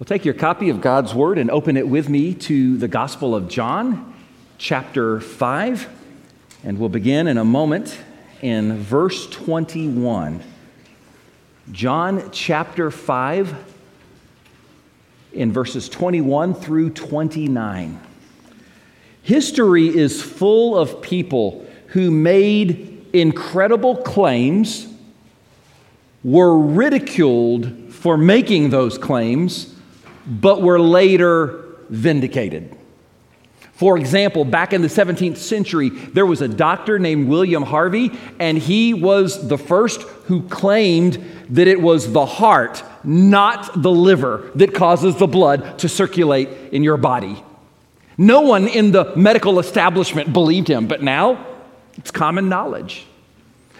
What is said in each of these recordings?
Well, take your copy of God's Word and open it with me to the Gospel of John, chapter 5. And we'll begin in a moment in verse 21. John chapter 5, in verses 21 through 29. History is full of people who made incredible claims, were ridiculed for making those claims but were later vindicated. For example, back in the 17th century, there was a doctor named William Harvey, and he was the first who claimed that it was the heart, not the liver, that causes the blood to circulate in your body. No one in the medical establishment believed him, but now it's common knowledge.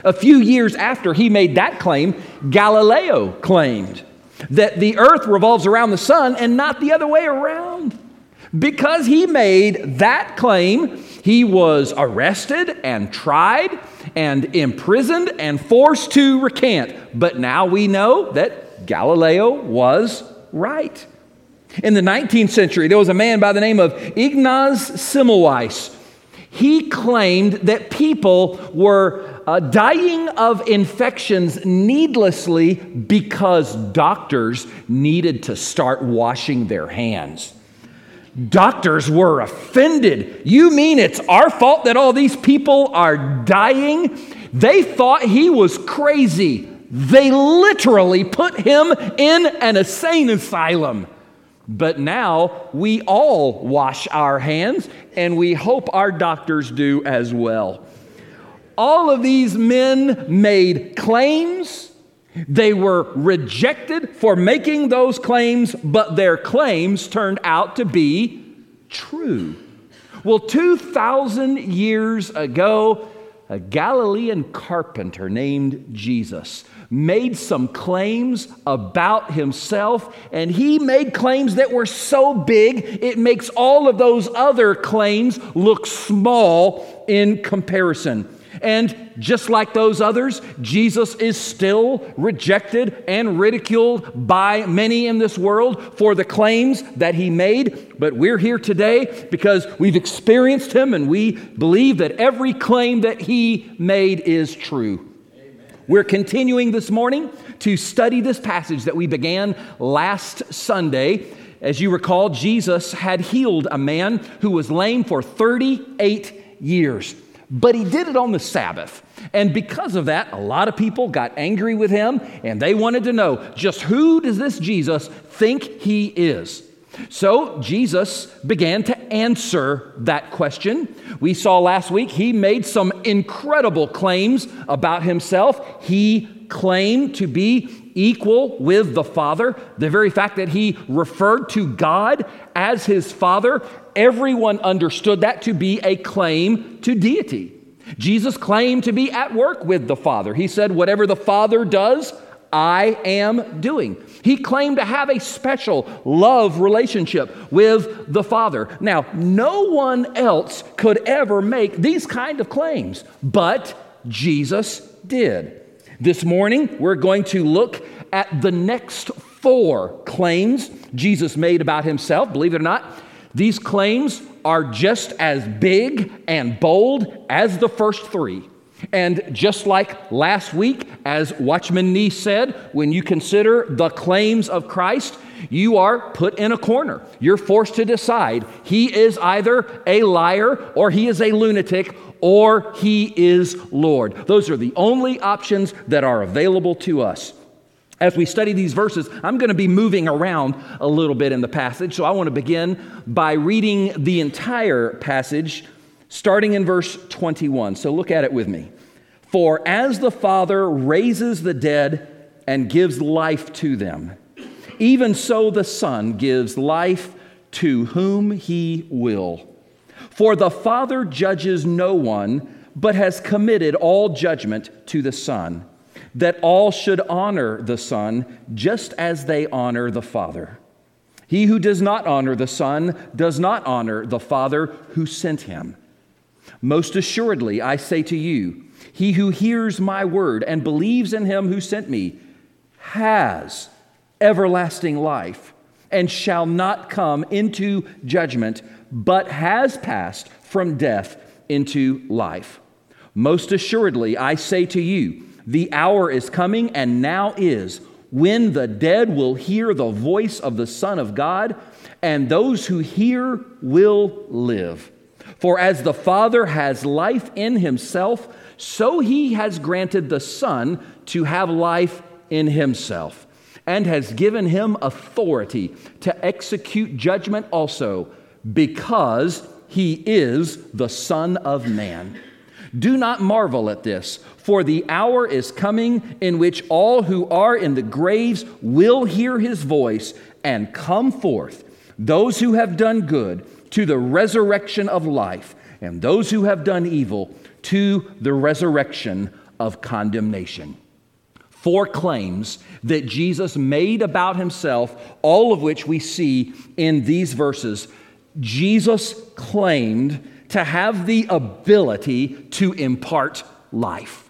A few years after he made that claim, Galileo claimed that the earth revolves around the sun and not the other way around. Because he made that claim, he was arrested and tried and imprisoned and forced to recant. But now we know that Galileo was right. In the 19th century, there was a man by the name of Ignaz Semmelweis. He claimed that people were uh, dying of infections needlessly because doctors needed to start washing their hands. Doctors were offended. You mean it's our fault that all these people are dying? They thought he was crazy. They literally put him in an insane asylum. But now we all wash our hands, and we hope our doctors do as well all of these men made claims. They were rejected for making those claims, but their claims turned out to be true. Well, 2,000 years ago, a Galilean carpenter named Jesus made some claims about himself, and he made claims that were so big it makes all of those other claims look small in comparison. And just like those others, Jesus is still rejected and ridiculed by many in this world for the claims that he made. But we're here today because we've experienced him and we believe that every claim that he made is true. We're continuing this morning to study this passage that we began last Sunday. As you recall, Jesus had healed a man who was lame for 38 years but he did it on the Sabbath. And because of that, a lot of people got angry with him and they wanted to know just who does this Jesus think he is? So Jesus began to answer that question. We saw last week he made some incredible claims about himself. He claimed to be equal with the Father. The very fact that he referred to God as his Father everyone understood that to be a claim to deity. Jesus claimed to be at work with the Father. He said, Whatever the Father does, I am doing. He claimed to have a special love relationship with the Father. Now, no one else could ever make these kind of claims, but Jesus did. This morning, we're going to look at the next four claims Jesus made about himself. Believe it or not, these claims are just as big and bold as the first three. And just like last week, as Watchman Nee said, when you consider the claims of Christ, you are put in a corner. You're forced to decide. He is either a liar or he is a lunatic or he is Lord. Those are the only options that are available to us. As we study these verses, I'm going to be moving around a little bit in the passage. So I want to begin by reading the entire passage, starting in verse 21. So look at it with me. For as the Father raises the dead and gives life to them, even so the Son gives life to whom he will. For the Father judges no one, but has committed all judgment to the Son that all should honor the Son just as they honor the Father. He who does not honor the Son does not honor the Father who sent him. Most assuredly, I say to you, he who hears my word and believes in him who sent me has everlasting life and shall not come into judgment, but has passed from death into life. Most assuredly, I say to you, the hour is coming, and now is, when the dead will hear the voice of the Son of God, and those who hear will live. For as the Father has life in himself, so he has granted the Son to have life in himself, and has given him authority to execute judgment also, because he is the Son of Man. Do not marvel at this, for the hour is coming in which all who are in the graves will hear his voice and come forth, those who have done good to the resurrection of life, and those who have done evil to the resurrection of condemnation. Four claims that Jesus made about himself, all of which we see in these verses. Jesus claimed to have the ability to impart life.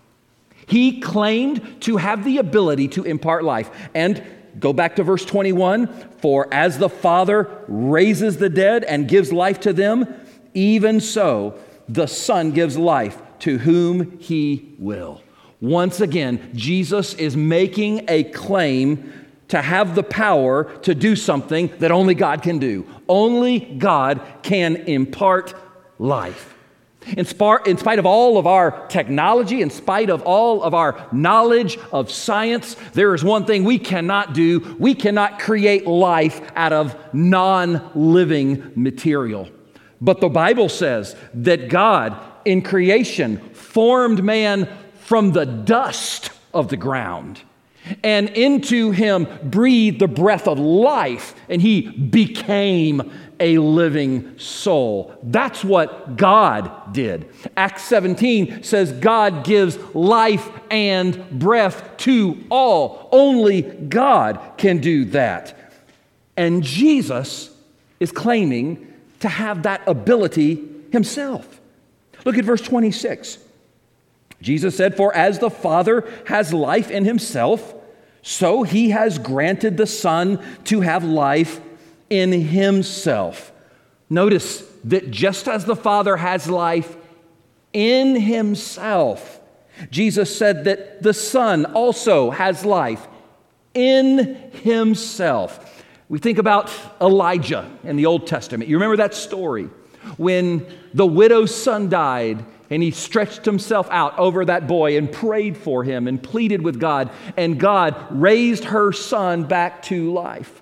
He claimed to have the ability to impart life. And go back to verse 21 For as the Father raises the dead and gives life to them, even so the Son gives life to whom he will. Once again, Jesus is making a claim to have the power to do something that only God can do. Only God can impart life. In, spite of all of our technology, in spite of all of our knowledge of science, there is one thing we cannot do. We cannot create life out of non living material. But the Bible says that God in creation formed man from the dust of the ground and into him breathed the breath of life, and he became a living soul. That's what God did. Acts 17 says God gives life and breath to all. Only God can do that. And Jesus is claiming to have that ability himself. Look at verse 26. Jesus said, For as the Father has life in himself, so he has granted the Son to have life in himself. Notice that just as the Father has life in himself, Jesus said that the Son also has life in himself. We think about Elijah in the Old Testament. You remember that story when the widow's son died and he stretched himself out over that boy and prayed for him and pleaded with God, and God raised her son back to life.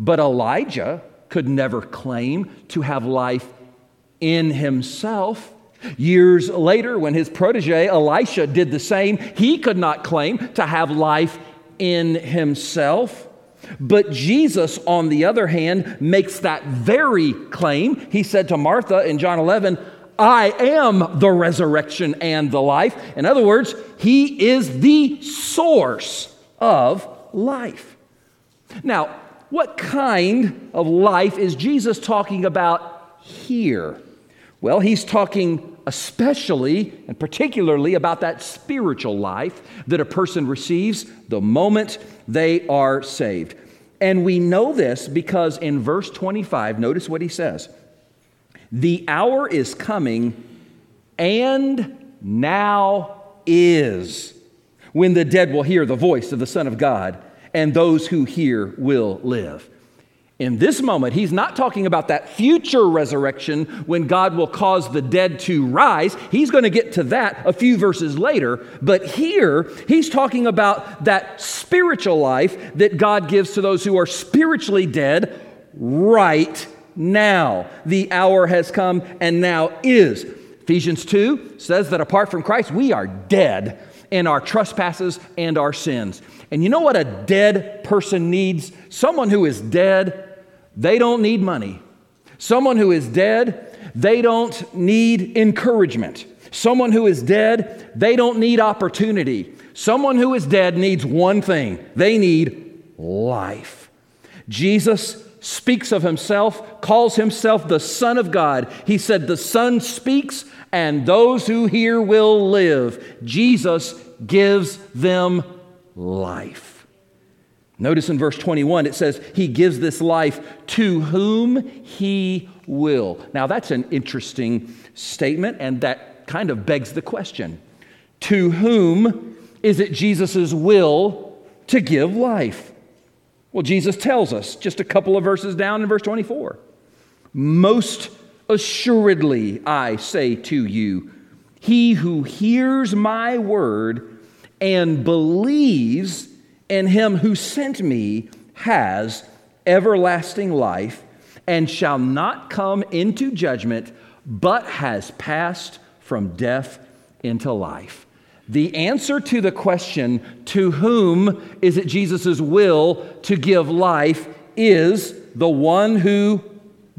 But Elijah could never claim to have life in himself. Years later, when his protege Elisha did the same, he could not claim to have life in himself. But Jesus, on the other hand, makes that very claim. He said to Martha in John 11, I am the resurrection and the life. In other words, He is the source of life. Now, what kind of life is Jesus talking about here? Well, He's talking especially and particularly about that spiritual life that a person receives the moment they are saved. And we know this because in verse 25, notice what he says. The hour is coming, and now is, when the dead will hear the voice of the Son of God, and those who hear will live. In this moment, he's not talking about that future resurrection when God will cause the dead to rise. He's going to get to that a few verses later. But here, he's talking about that spiritual life that God gives to those who are spiritually dead right now. The hour has come and now is. Ephesians 2 says that apart from Christ, we are dead in our trespasses and our sins. And you know what a dead person needs? Someone who is dead, they don't need money. Someone who is dead, they don't need encouragement. Someone who is dead, they don't need opportunity. Someone who is dead needs one thing they need life. Jesus speaks of himself, calls himself the Son of God. He said, The Son speaks, and those who hear will live. Jesus gives them life. Notice in verse 21, it says, He gives this life to whom He will. Now, that's an interesting statement, and that kind of begs the question To whom is it Jesus' will to give life? Well, Jesus tells us just a couple of verses down in verse 24. Most assuredly, I say to you, he who hears my word and believes in him who sent me has everlasting life and shall not come into judgment, but has passed from death into life. The answer to the question, to whom is it Jesus' will to give life, is the one who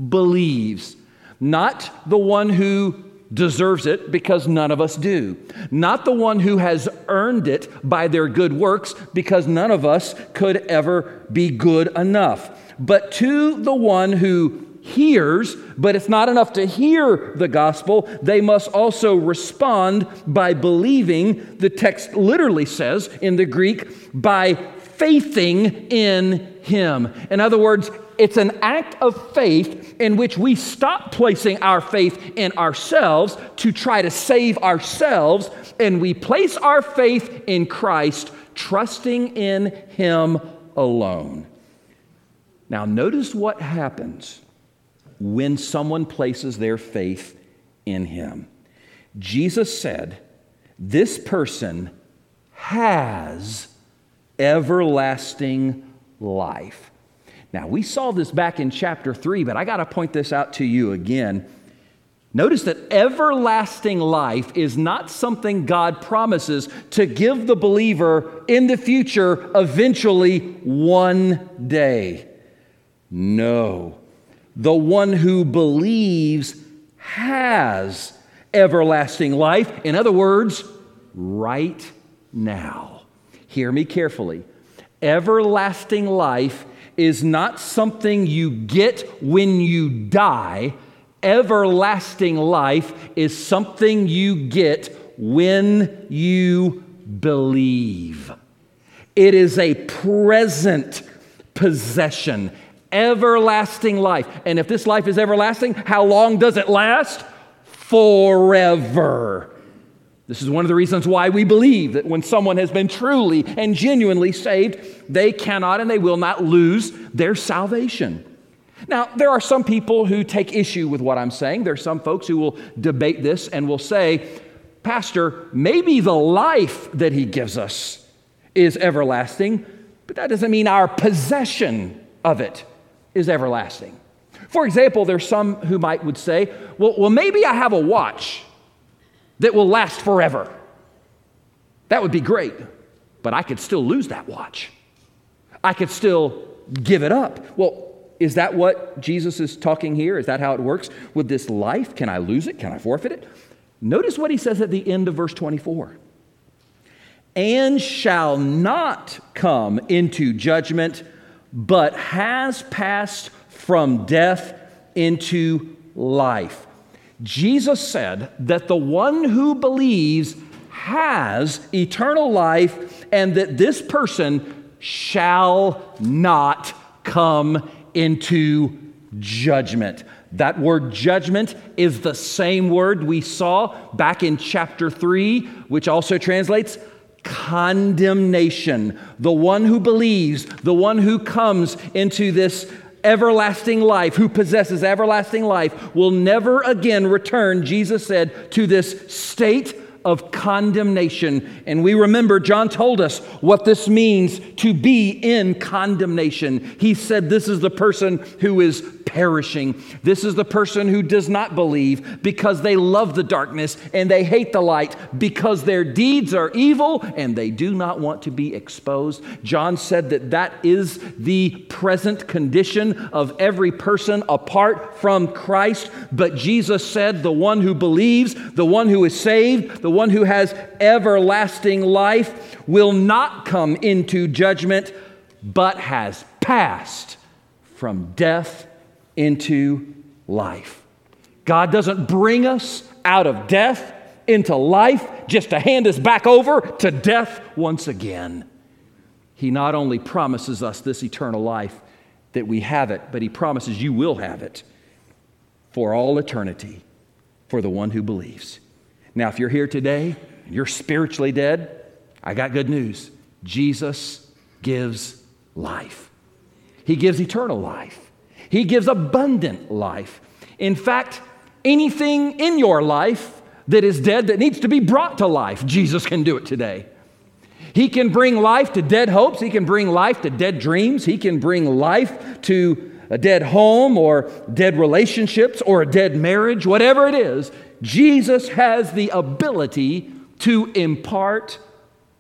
believes, not the one who deserves it because none of us do. Not the one who has earned it by their good works because none of us could ever be good enough. But to the one who hears, but it's not enough to hear the gospel. They must also respond by believing, the text literally says in the Greek, by faithing in him. In other words, it's an act of faith in which we stop placing our faith in ourselves to try to save ourselves, and we place our faith in Christ, trusting in Him alone. Now, notice what happens when someone places their faith in Him. Jesus said, This person has everlasting life. Now, we saw this back in chapter 3, but I got to point this out to you again. Notice that everlasting life is not something God promises to give the believer in the future, eventually, one day. No. The one who believes has everlasting life. In other words, right now. Hear me carefully. Everlasting life is not something you get when you die. Everlasting life is something you get when you believe. It is a present possession, everlasting life. And if this life is everlasting, how long does it last? Forever. This is one of the reasons why we believe that when someone has been truly and genuinely saved, they cannot and they will not lose their salvation. Now, there are some people who take issue with what I'm saying. There are some folks who will debate this and will say, Pastor, maybe the life that he gives us is everlasting, but that doesn't mean our possession of it is everlasting. For example, there's some who might would say, well, well maybe I have a watch that will last forever. That would be great, but I could still lose that watch. I could still give it up. Well, is that what Jesus is talking here? Is that how it works with this life? Can I lose it? Can I forfeit it? Notice what he says at the end of verse 24 and shall not come into judgment, but has passed from death into life. Jesus said that the one who believes has eternal life and that this person shall not come into judgment. That word judgment is the same word we saw back in chapter 3, which also translates condemnation. The one who believes, the one who comes into this everlasting life, who possesses everlasting life, will never again return, Jesus said, to this state of condemnation. And we remember John told us what this means to be in condemnation. He said, This is the person who is perishing. This is the person who does not believe because they love the darkness and they hate the light because their deeds are evil and they do not want to be exposed. John said that that is the present condition of every person apart from Christ. But Jesus said, The one who believes, the one who is saved, the one who has everlasting life will not come into judgment, but has passed from death into life. God doesn't bring us out of death into life just to hand us back over to death once again. He not only promises us this eternal life, that we have it, but He promises you will have it for all eternity for the one who believes. Now, if you're here today, and you're spiritually dead, I got good news. Jesus gives life. He gives eternal life. He gives abundant life. In fact, anything in your life that is dead that needs to be brought to life, Jesus can do it today. He can bring life to dead hopes. He can bring life to dead dreams. He can bring life to a dead home or dead relationships or a dead marriage, whatever it is. Jesus has the ability to impart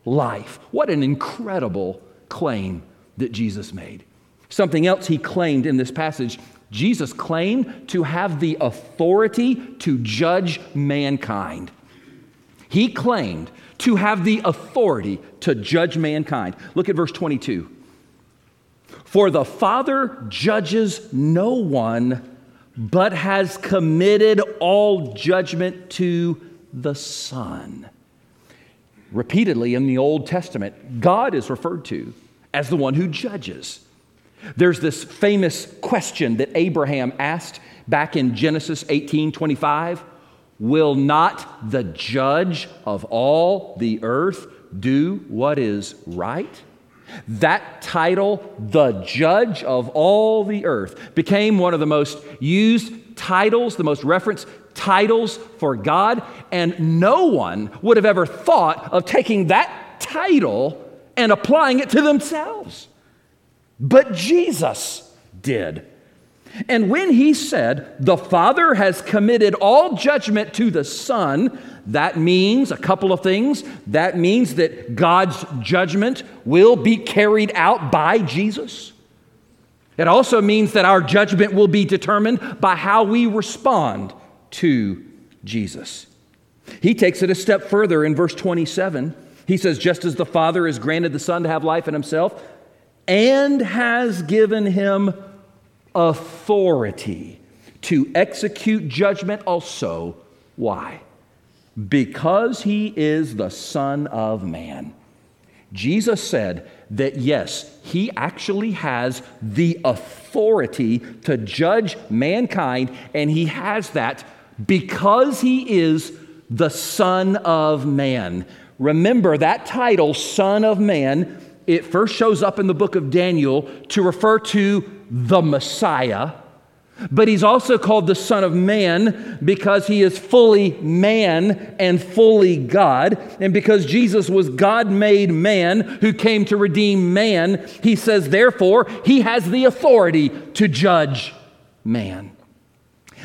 life. What an incredible claim that Jesus made. Something else he claimed in this passage Jesus claimed to have the authority to judge mankind. He claimed to have the authority to judge mankind. Look at verse 22. For the Father judges no one, but has committed all judgment to the Son. Repeatedly in the Old Testament, God is referred to as the one who judges. There's this famous question that Abraham asked back in Genesis 18 25 Will not the judge of all the earth do what is right? That title, the judge of all the earth, became one of the most used titles, the most referenced titles for God, and no one would have ever thought of taking that title and applying it to themselves. But Jesus did. And when he said, The Father has committed all judgment to the Son, that means a couple of things. That means that God's judgment will be carried out by Jesus. It also means that our judgment will be determined by how we respond to Jesus. He takes it a step further in verse 27. He says, Just as the Father has granted the Son to have life in himself and has given him authority to execute judgment also. Why? Because he is the Son of Man. Jesus said that yes, he actually has the authority to judge mankind, and he has that because he is the Son of Man. Remember that title, Son of Man, it first shows up in the book of Daniel to refer to the Messiah. But he's also called the Son of Man because he is fully man and fully God. And because Jesus was God made man who came to redeem man, he says, therefore, he has the authority to judge man.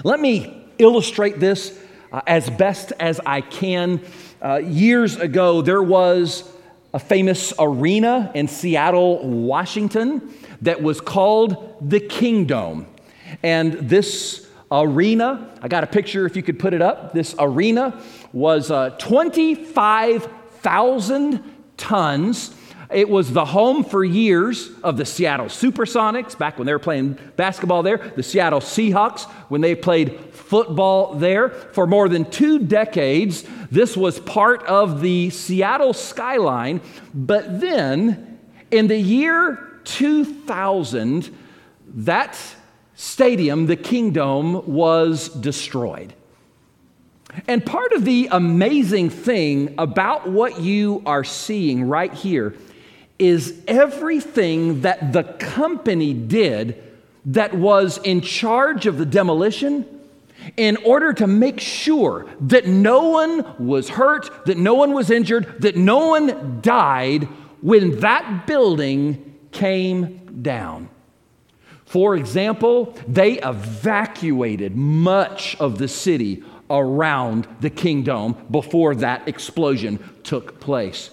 Let me illustrate this uh, as best as I can. Uh, years ago, there was a famous arena in Seattle, Washington, that was called the Kingdome. And this arena, I got a picture if you could put it up. This arena was uh, 25,000 tons. It was the home for years of the Seattle Supersonics back when they were playing basketball there, the Seattle Seahawks when they played football there. For more than two decades, this was part of the Seattle skyline. But then in the year 2000, that stadium, the Kingdome, was destroyed. And part of the amazing thing about what you are seeing right here is everything that the company did that was in charge of the demolition in order to make sure that no one was hurt, that no one was injured, that no one died when that building came down. For example, they evacuated much of the city around the Kingdome before that explosion took place.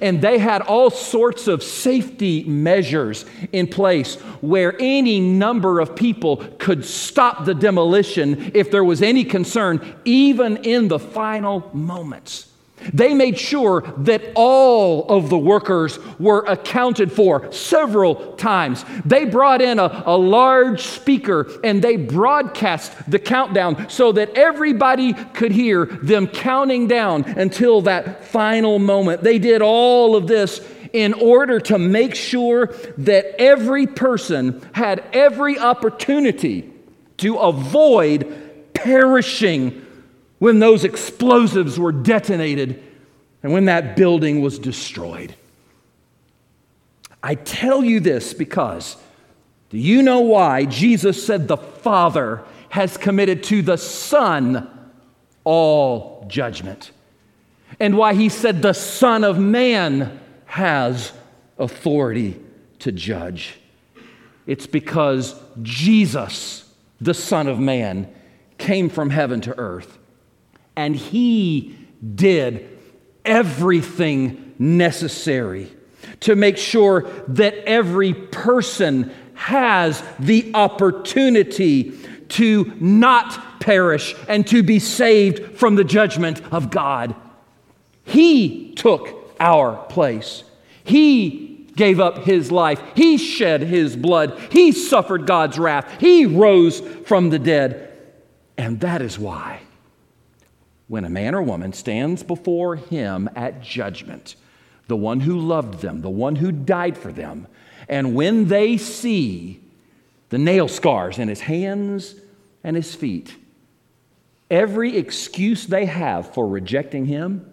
And they had all sorts of safety measures in place where any number of people could stop the demolition if there was any concern, even in the final moments. They made sure that all of the workers were accounted for several times. They brought in a, a, large speaker and they broadcast the countdown so that everybody could hear them counting down until that final moment. They did all of this in order to make sure that every person had every opportunity to avoid perishing when those explosives were detonated and when that building was destroyed. I tell you this because do you know why Jesus said the Father has committed to the Son all judgment? And why he said the Son of Man has authority to judge? It's because Jesus, the Son of Man, came from heaven to earth and he did everything necessary to make sure that every person has the opportunity to not perish and to be saved from the judgment of God. He took our place. He gave up his life. He shed his blood. He suffered God's wrath. He rose from the dead. And that is why, when a man or woman stands before him at judgment, the one who loved them, the one who died for them. And when they see the nail scars in his hands and his feet, every excuse they have for rejecting him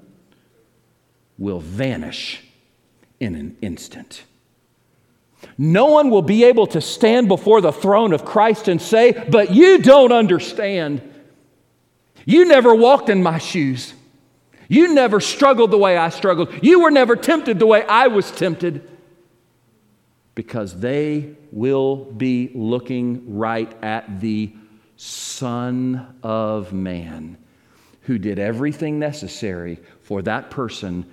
will vanish in an instant. No one will be able to stand before the throne of Christ and say, But you don't understand. You never walked in my shoes. You never struggled the way I struggled. You were never tempted the way I was tempted. Because they will be looking right at the Son of Man who did everything necessary for that person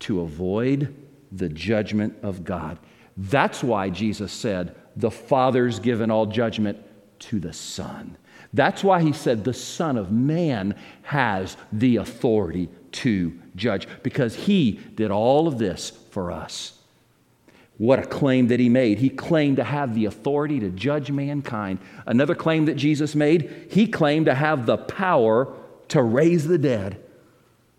to avoid the judgment of God. That's why Jesus said, The Father's given all judgment to the Son. That's why he said, The Son of Man has the authority to judge because he did all of this for us. What a claim that he made. He claimed to have the authority to judge mankind. Another claim that Jesus made, he claimed to have the power to raise the dead.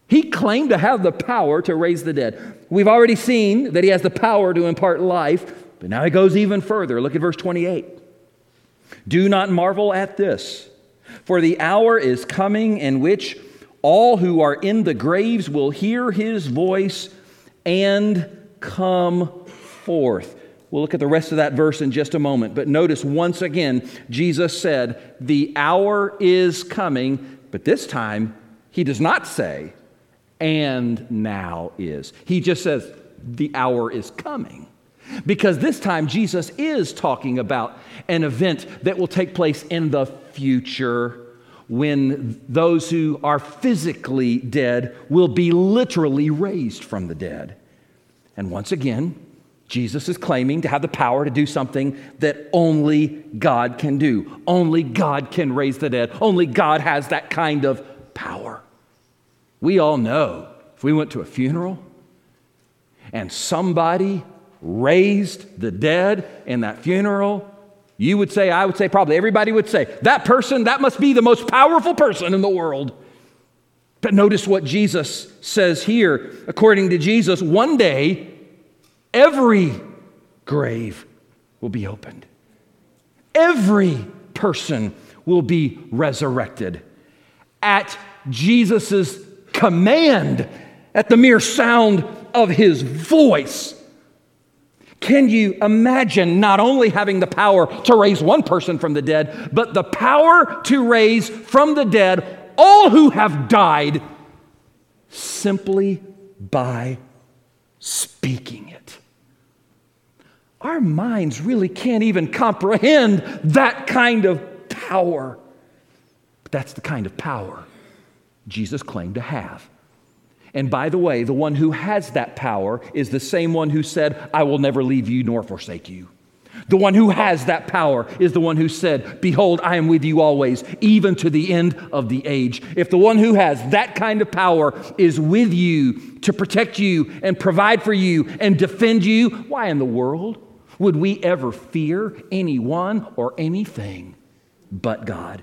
He claimed to have the power to raise the dead. We've already seen that he has the power to impart life, but now he goes even further. Look at verse 28. Do not marvel at this, for the hour is coming in which all who are in the graves will hear his voice and come forth. We'll look at the rest of that verse in just a moment. But notice once again, Jesus said, The hour is coming, but this time he does not say, and now is. He just says, The hour is coming. Because this time Jesus is talking about an event that will take place in the future when those who are physically dead will be literally raised from the dead. And once again, Jesus is claiming to have the power to do something that only God can do. Only God can raise the dead. Only God has that kind of power. We all know if we went to a funeral and somebody raised the dead in that funeral, you would say, I would say, probably everybody would say, that person, that must be the most powerful person in the world. But notice what Jesus says here. According to Jesus, one day, every grave will be opened, every person will be resurrected. At Jesus' command, at the mere sound of his voice, can you imagine not only having the power to raise one person from the dead, but the power to raise from the dead all who have died simply by speaking it? Our minds really can't even comprehend that kind of power. But that's the kind of power Jesus claimed to have. And by the way, the one who has that power is the same one who said, I will never leave you nor forsake you. The one who has that power is the one who said, Behold, I am with you always, even to the end of the age. If the one who has that kind of power is with you to protect you and provide for you and defend you, why in the world would we ever fear anyone or anything but God?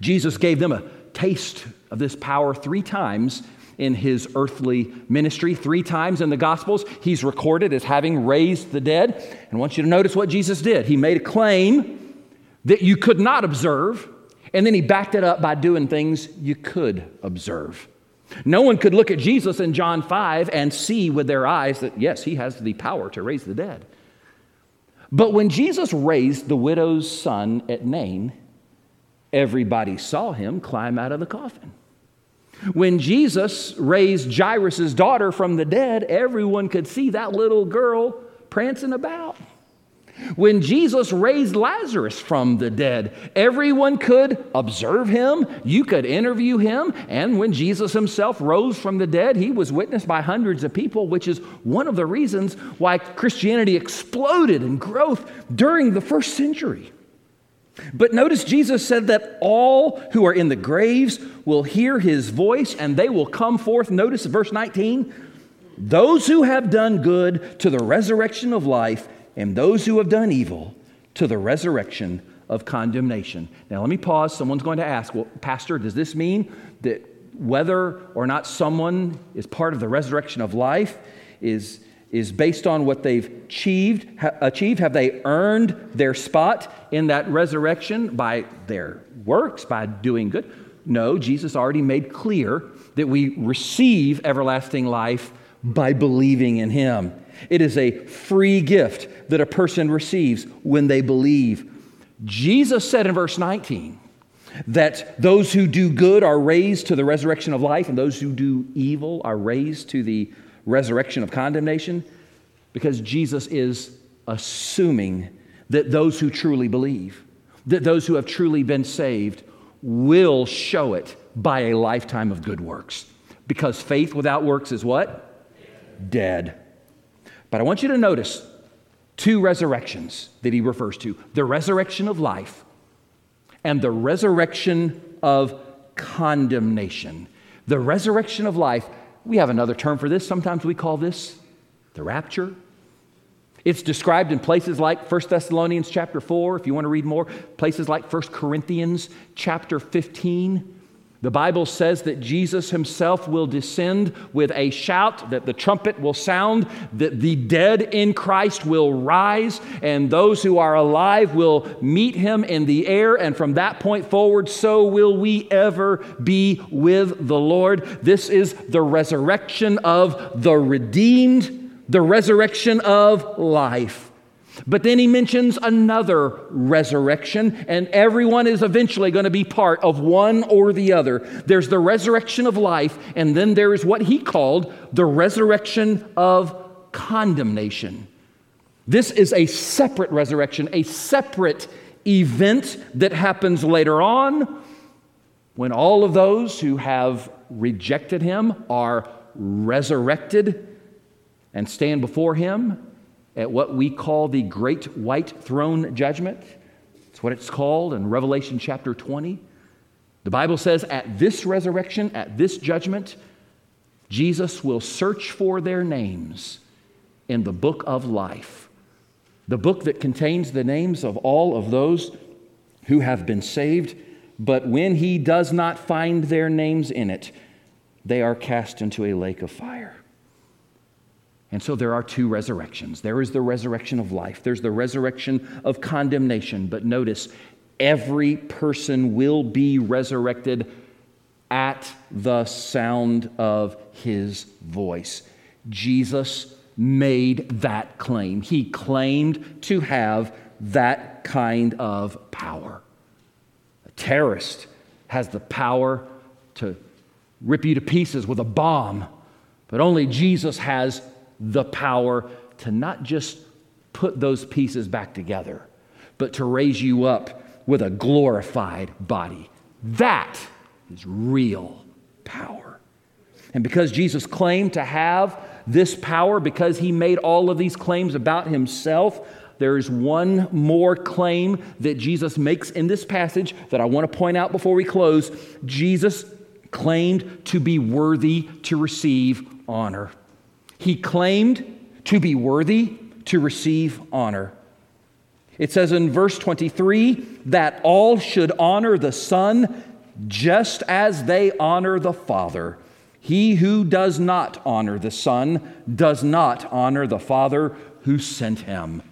Jesus gave them a taste of this power three times in his earthly ministry. Three times in the Gospels, he's recorded as having raised the dead. And I want you to notice what Jesus did. He made a claim that you could not observe, and then he backed it up by doing things you could observe. No one could look at Jesus in John 5 and see with their eyes that, yes, he has the power to raise the dead. But when Jesus raised the widow's son at Nain, everybody saw him climb out of the coffin. When Jesus raised Jairus' daughter from the dead, everyone could see that little girl prancing about. When Jesus raised Lazarus from the dead, everyone could observe him, you could interview him, and when Jesus himself rose from the dead, he was witnessed by hundreds of people, which is one of the reasons why Christianity exploded in growth during the first century. But notice Jesus said that all who are in the graves will hear his voice and they will come forth. Notice verse 19 those who have done good to the resurrection of life, and those who have done evil to the resurrection of condemnation. Now, let me pause. Someone's going to ask, well, Pastor, does this mean that whether or not someone is part of the resurrection of life is, is based on what they've achieved, ha- achieved? Have they earned their spot in that resurrection by their works, by doing good? No, Jesus already made clear that we receive everlasting life by believing in Him. It is a free gift that a person receives when they believe. Jesus said in verse 19 that those who do good are raised to the resurrection of life, and those who do evil are raised to the resurrection of condemnation, because Jesus is assuming that those who truly believe, that those who have truly been saved, will show it by a lifetime of good works. Because faith without works is what? Dead. But I want you to notice two resurrections that he refers to the resurrection of life and the resurrection of condemnation. The resurrection of life, we have another term for this. Sometimes we call this the rapture. It's described in places like 1 Thessalonians chapter 4, if you want to read more, places like 1 Corinthians chapter 15. The Bible says that Jesus himself will descend with a shout, that the trumpet will sound, that the dead in Christ will rise, and those who are alive will meet him in the air. And from that point forward, so will we ever be with the Lord. This is the resurrection of the redeemed, the resurrection of life. But then he mentions another resurrection, and everyone is eventually going to be part of one or the other. There's the resurrection of life, and then there is what he called the resurrection of condemnation. This is a separate resurrection, a separate event that happens later on when all of those who have rejected him are resurrected and stand before him at what we call the Great White Throne Judgment. It's what it's called in Revelation chapter 20. The Bible says, at this resurrection, at this judgment, Jesus will search for their names in the book of life, the book that contains the names of all of those who have been saved. But when he does not find their names in it, they are cast into a lake of fire. And so there are two resurrections. There is the resurrection of life, there's the resurrection of condemnation. But notice, every person will be resurrected at the sound of his voice. Jesus made that claim. He claimed to have that kind of power. A terrorist has the power to rip you to pieces with a bomb, but only Jesus has the power to not just put those pieces back together, but to raise you up with a glorified body. That is real power. And because Jesus claimed to have this power, because he made all of these claims about himself, there is one more claim that Jesus makes in this passage that I want to point out before we close. Jesus claimed to be worthy to receive honor. He claimed to be worthy to receive honor. It says in verse 23 that all should honor the Son just as they honor the Father. He who does not honor the Son does not honor the Father who sent him.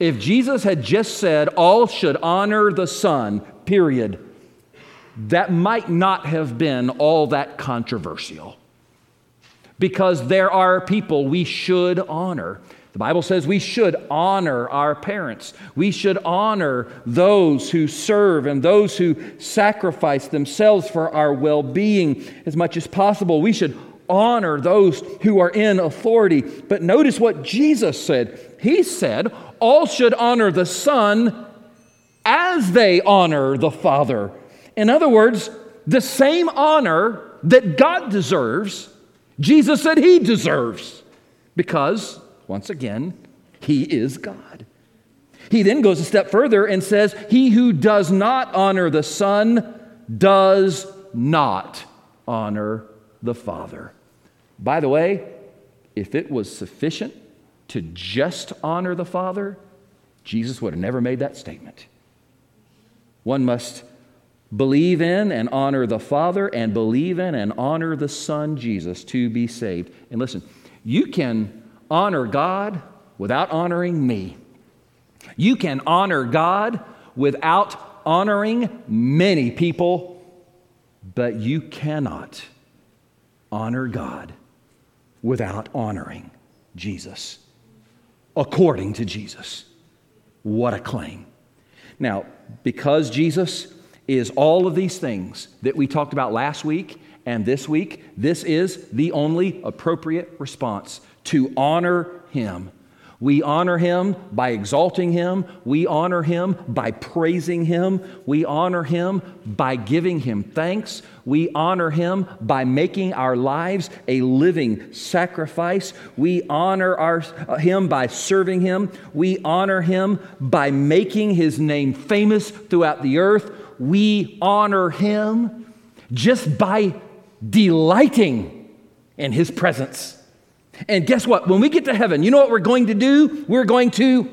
If Jesus had just said, All should honor the Son, period, that might not have been all that controversial. Because there are people we should honor. The Bible says we should honor our parents. We should honor those who serve and those who sacrifice themselves for our well being as much as possible. We should honor those who are in authority. But notice what Jesus said. He said, All should honor the Son as they honor the Father. In other words, the same honor that God deserves, Jesus said He deserves because once again, he is God. He then goes a step further and says, He who does not honor the Son does not honor the Father. By the way, if it was sufficient to just honor the Father, Jesus would have never made that statement. One must believe in and honor the Father and believe in and honor the Son, Jesus, to be saved. And listen, you can honor God without honoring me. You can honor God without honoring many people, but you cannot honor God without honoring Jesus, according to Jesus. What a claim. Now, because Jesus is all of these things that we talked about last week and this week, this is the only appropriate response to honor him. We honor him by exalting him. We honor him by praising him. We honor him by giving him thanks. We honor him by making our lives a living sacrifice. We honor our, uh, him by serving him. We honor him by making his name famous throughout the earth. We honor him just by delighting in his presence. And guess what? When we get to heaven, you know what we're going to do? We're going to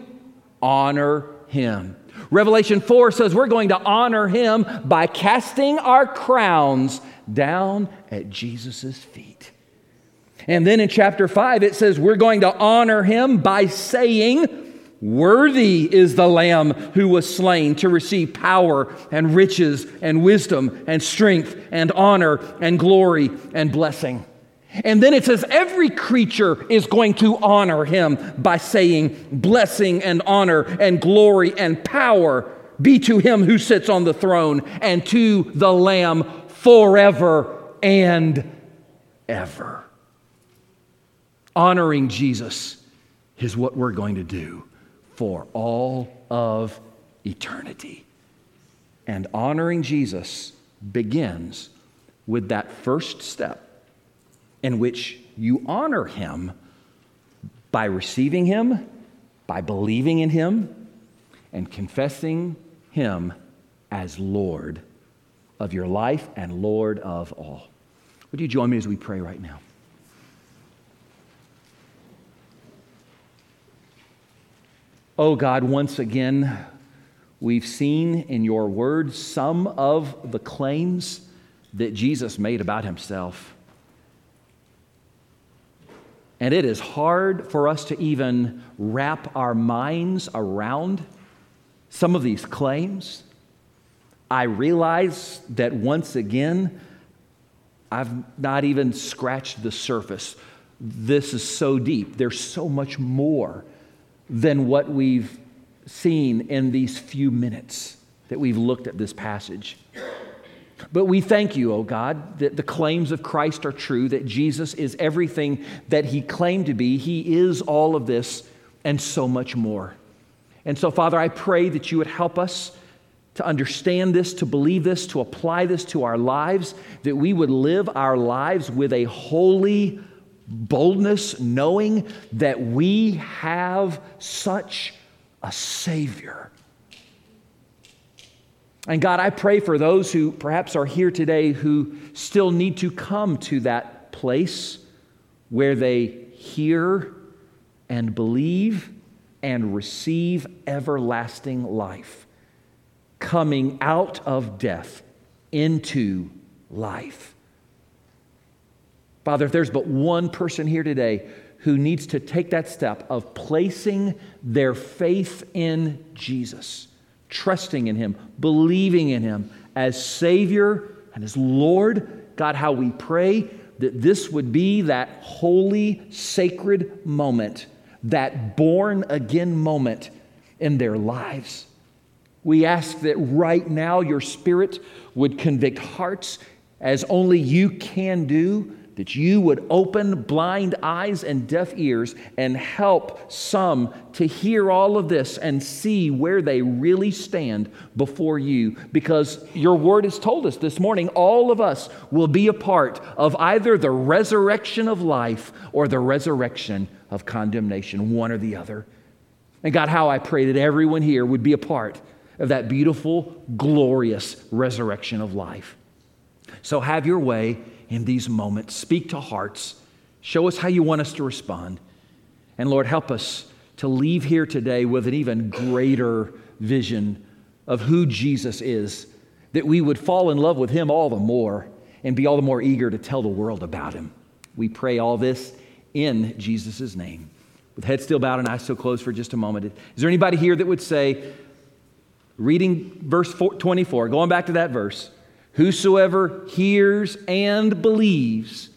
honor him. Revelation 4 says we're going to honor him by casting our crowns down at Jesus' feet. And then in chapter 5, it says we're going to honor him by saying, Worthy is the Lamb who was slain to receive power and riches and wisdom and strength and honor and glory and blessing. And then it says, every creature is going to honor him by saying, Blessing and honor and glory and power be to him who sits on the throne and to the Lamb forever and ever. Honoring Jesus is what we're going to do for all of eternity. And honoring Jesus begins with that first step in which you honor him by receiving him, by believing in him, and confessing him as Lord of your life and Lord of all. Would you join me as we pray right now? Oh God, once again, we've seen in your word some of the claims that Jesus made about himself. And it is hard for us to even wrap our minds around some of these claims. I realize that once again, I've not even scratched the surface. This is so deep. There's so much more than what we've seen in these few minutes that we've looked at this passage. But we thank you, O oh God, that the claims of Christ are true, that Jesus is everything that he claimed to be. He is all of this and so much more. And so, Father, I pray that you would help us to understand this, to believe this, to apply this to our lives, that we would live our lives with a holy boldness, knowing that we have such a Savior and God, I pray for those who perhaps are here today who still need to come to that place where they hear and believe and receive everlasting life, coming out of death into life. Father, if there's but one person here today who needs to take that step of placing their faith in Jesus, trusting in Him, believing in Him as Savior and as Lord, God, how we pray that this would be that holy, sacred moment, that born again moment in their lives. We ask that right now your Spirit would convict hearts as only you can do that you would open blind eyes and deaf ears and help some to hear all of this and see where they really stand before you. Because your word has told us this morning, all of us will be a part of either the resurrection of life or the resurrection of condemnation, one or the other. And God, how I pray that everyone here would be a part of that beautiful, glorious resurrection of life. So have your way in these moments. Speak to hearts. Show us how you want us to respond. And Lord, help us to leave here today with an even greater vision of who Jesus is, that we would fall in love with him all the more and be all the more eager to tell the world about him. We pray all this in Jesus' name. With head still bowed and eyes still closed for just a moment. Is there anybody here that would say, reading verse 24, going back to that verse, Whosoever hears and believes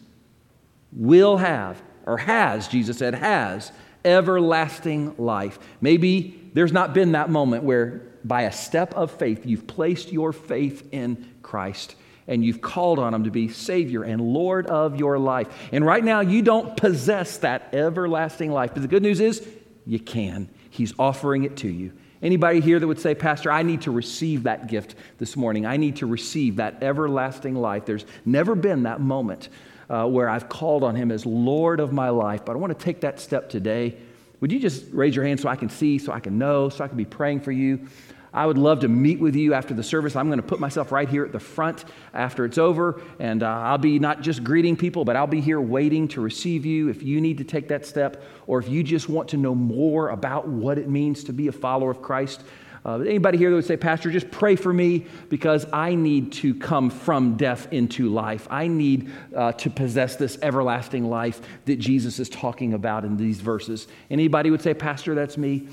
will have, or has, Jesus said, has everlasting life. Maybe there's not been that moment where, by a step of faith, you've placed your faith in Christ and you've called on him to be Savior and Lord of your life. And right now, you don't possess that everlasting life. But the good news is, you can. He's offering it to you. Anybody here that would say, Pastor, I need to receive that gift this morning. I need to receive that everlasting life. There's never been that moment uh, where I've called on Him as Lord of my life, but I want to take that step today. Would you just raise your hand so I can see, so I can know, so I can be praying for you? I would love to meet with you after the service. I'm going to put myself right here at the front after it's over, and uh, I'll be not just greeting people, but I'll be here waiting to receive you if you need to take that step, or if you just want to know more about what it means to be a follower of Christ. Uh, anybody here that would say, Pastor, just pray for me because I need to come from death into life. I need uh, to possess this everlasting life that Jesus is talking about in these verses. Anybody would say, Pastor, that's me.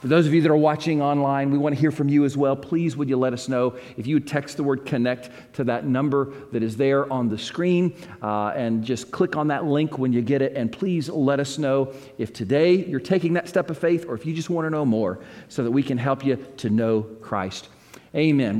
For those of you that are watching online, we want to hear from you as well. Please, would you let us know if you would text the word connect to that number that is there on the screen uh, and just click on that link when you get it. And please let us know if today you're taking that step of faith or if you just want to know more so that we can help you to know Christ. Amen.